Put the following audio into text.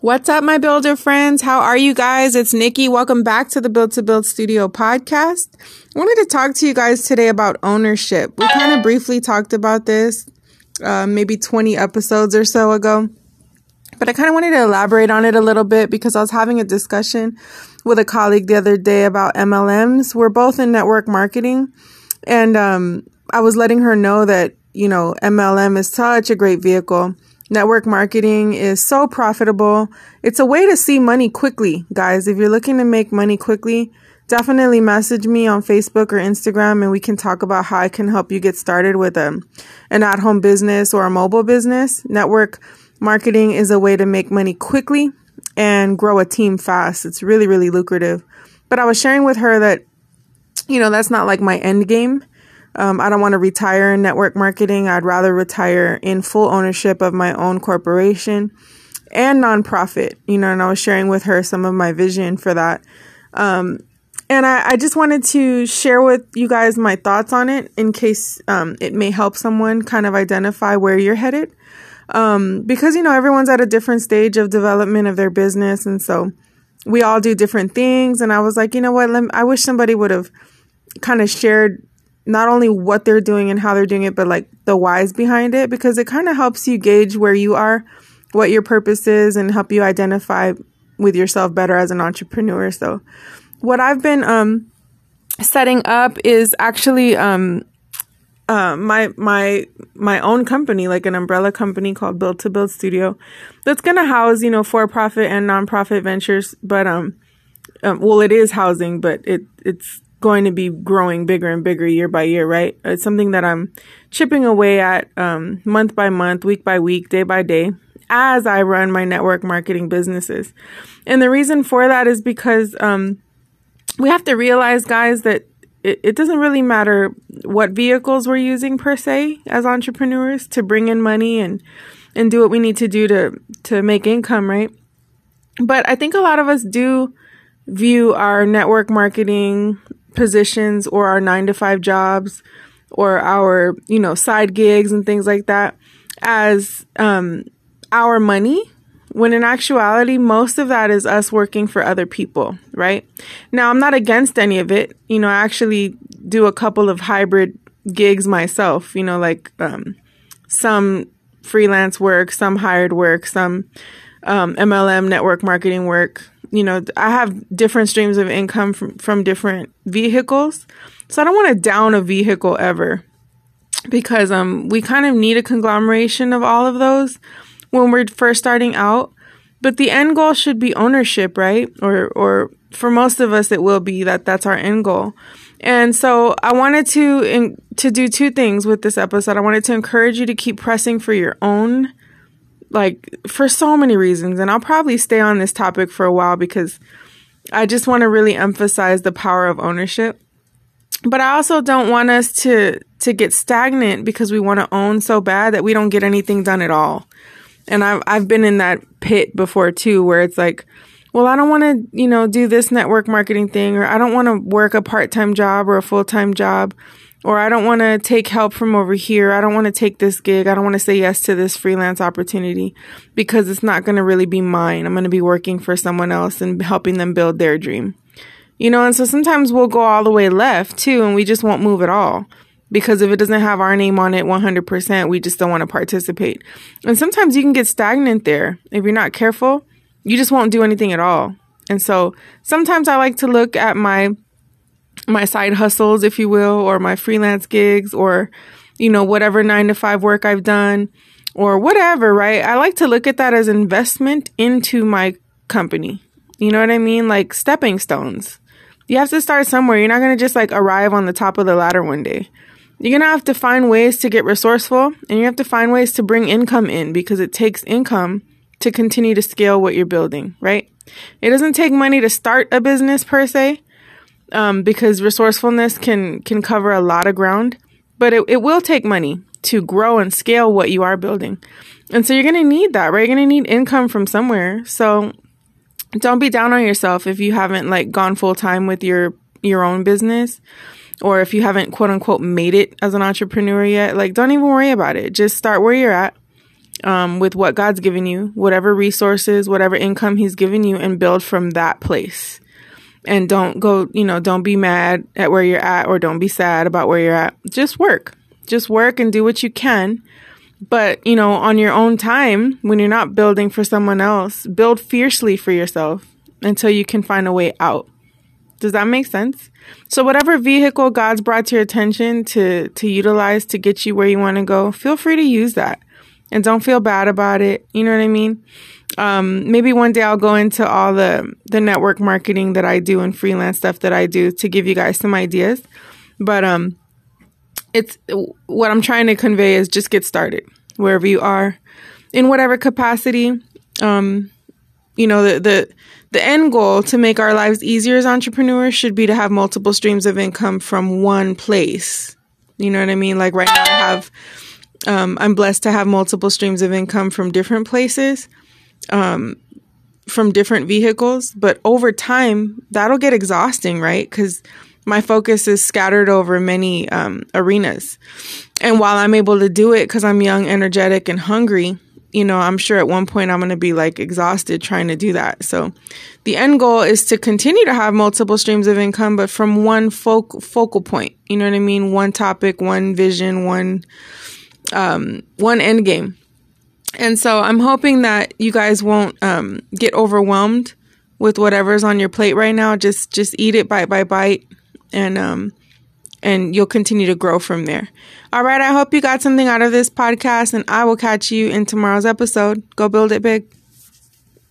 What's up, my builder friends? How are you guys? It's Nikki. Welcome back to the Build to Build Studio podcast. I wanted to talk to you guys today about ownership. We kind of briefly talked about this uh, maybe 20 episodes or so ago, but I kind of wanted to elaborate on it a little bit because I was having a discussion with a colleague the other day about MLMs. We're both in network marketing, and um, I was letting her know that, you know, MLM is such a great vehicle Network marketing is so profitable. It's a way to see money quickly, guys. If you're looking to make money quickly, definitely message me on Facebook or Instagram and we can talk about how I can help you get started with a, an at home business or a mobile business. Network marketing is a way to make money quickly and grow a team fast. It's really, really lucrative. But I was sharing with her that, you know, that's not like my end game. Um, I don't want to retire in network marketing. I'd rather retire in full ownership of my own corporation and nonprofit, you know, and I was sharing with her some of my vision for that. Um, and I, I, just wanted to share with you guys my thoughts on it in case um, it may help someone kind of identify where you're headed. Um, because, you know, everyone's at a different stage of development of their business. And so we all do different things. And I was like, you know what? Me, I wish somebody would have kind of shared not only what they're doing and how they're doing it, but like the whys behind it, because it kind of helps you gauge where you are, what your purpose is, and help you identify with yourself better as an entrepreneur. So, what I've been um, setting up is actually um, uh, my my my own company, like an umbrella company called Build to Build Studio, that's gonna house you know for profit and nonprofit ventures. But um, um, well, it is housing, but it it's going to be growing bigger and bigger year by year, right? It's something that I'm chipping away at um, month by month, week by week, day by day as I run my network marketing businesses. And the reason for that is because um, we have to realize, guys, that it, it doesn't really matter what vehicles we're using per se as entrepreneurs to bring in money and and do what we need to do to to make income, right? But I think a lot of us do view our network marketing positions or our nine to five jobs or our, you know, side gigs and things like that as um, our money when in actuality, most of that is us working for other people, right? Now, I'm not against any of it. You know, I actually do a couple of hybrid gigs myself, you know, like um, some freelance work, some hired work, some um, MLM network marketing work, you know, I have different streams of income from, from different vehicles. So I don't want to down a vehicle ever because um we kind of need a conglomeration of all of those when we're first starting out. But the end goal should be ownership, right? Or or for most of us it will be that that's our end goal. And so I wanted to in, to do two things with this episode. I wanted to encourage you to keep pressing for your own like for so many reasons. And I'll probably stay on this topic for a while because I just want to really emphasize the power of ownership. But I also don't want us to to get stagnant because we want to own so bad that we don't get anything done at all. And I've I've been in that pit before too, where it's like, well, I don't want to, you know, do this network marketing thing, or I don't want to work a part time job or a full time job or I don't want to take help from over here. I don't want to take this gig. I don't want to say yes to this freelance opportunity because it's not going to really be mine. I'm going to be working for someone else and helping them build their dream. You know, and so sometimes we'll go all the way left too and we just won't move at all because if it doesn't have our name on it 100%, we just don't want to participate. And sometimes you can get stagnant there. If you're not careful, you just won't do anything at all. And so sometimes I like to look at my my side hustles, if you will, or my freelance gigs or, you know, whatever nine to five work I've done or whatever, right? I like to look at that as investment into my company. You know what I mean? Like stepping stones. You have to start somewhere. You're not going to just like arrive on the top of the ladder one day. You're going to have to find ways to get resourceful and you have to find ways to bring income in because it takes income to continue to scale what you're building, right? It doesn't take money to start a business per se, um, because resourcefulness can can cover a lot of ground, but it, it will take money to grow and scale what you are building. And so you're going to need that, right? You're going to need income from somewhere. So don't be down on yourself if you haven't like gone full time with your your own business or if you haven't quote unquote made it as an entrepreneur yet. Like don't even worry about it. Just start where you're at um, with what God's given you, whatever resources, whatever income He's given you, and build from that place. And don't go, you know, don't be mad at where you're at or don't be sad about where you're at. Just work. Just work and do what you can. But, you know, on your own time, when you're not building for someone else, build fiercely for yourself until you can find a way out. Does that make sense? So whatever vehicle God's brought to your attention to to utilize to get you where you want to go, feel free to use that. And don't feel bad about it. You know what I mean? Um, maybe one day I'll go into all the the network marketing that I do and freelance stuff that I do to give you guys some ideas. But um it's what I'm trying to convey is just get started wherever you are in whatever capacity. Um you know the the the end goal to make our lives easier as entrepreneurs should be to have multiple streams of income from one place. You know what I mean? Like right now, I have, um, I'm blessed to have multiple streams of income from different places, um, from different vehicles. But over time, that'll get exhausting, right? Because my focus is scattered over many um, arenas. And while I'm able to do it because I'm young, energetic, and hungry, you know, I'm sure at one point I'm going to be like exhausted trying to do that. So the end goal is to continue to have multiple streams of income, but from one focal focal point. You know what I mean? One topic, one vision, one, um, one end game. And so I'm hoping that you guys won't, um, get overwhelmed with whatever's on your plate right now. Just, just eat it bite by bite and, um, and you'll continue to grow from there. All right. I hope you got something out of this podcast and I will catch you in tomorrow's episode. Go build it big.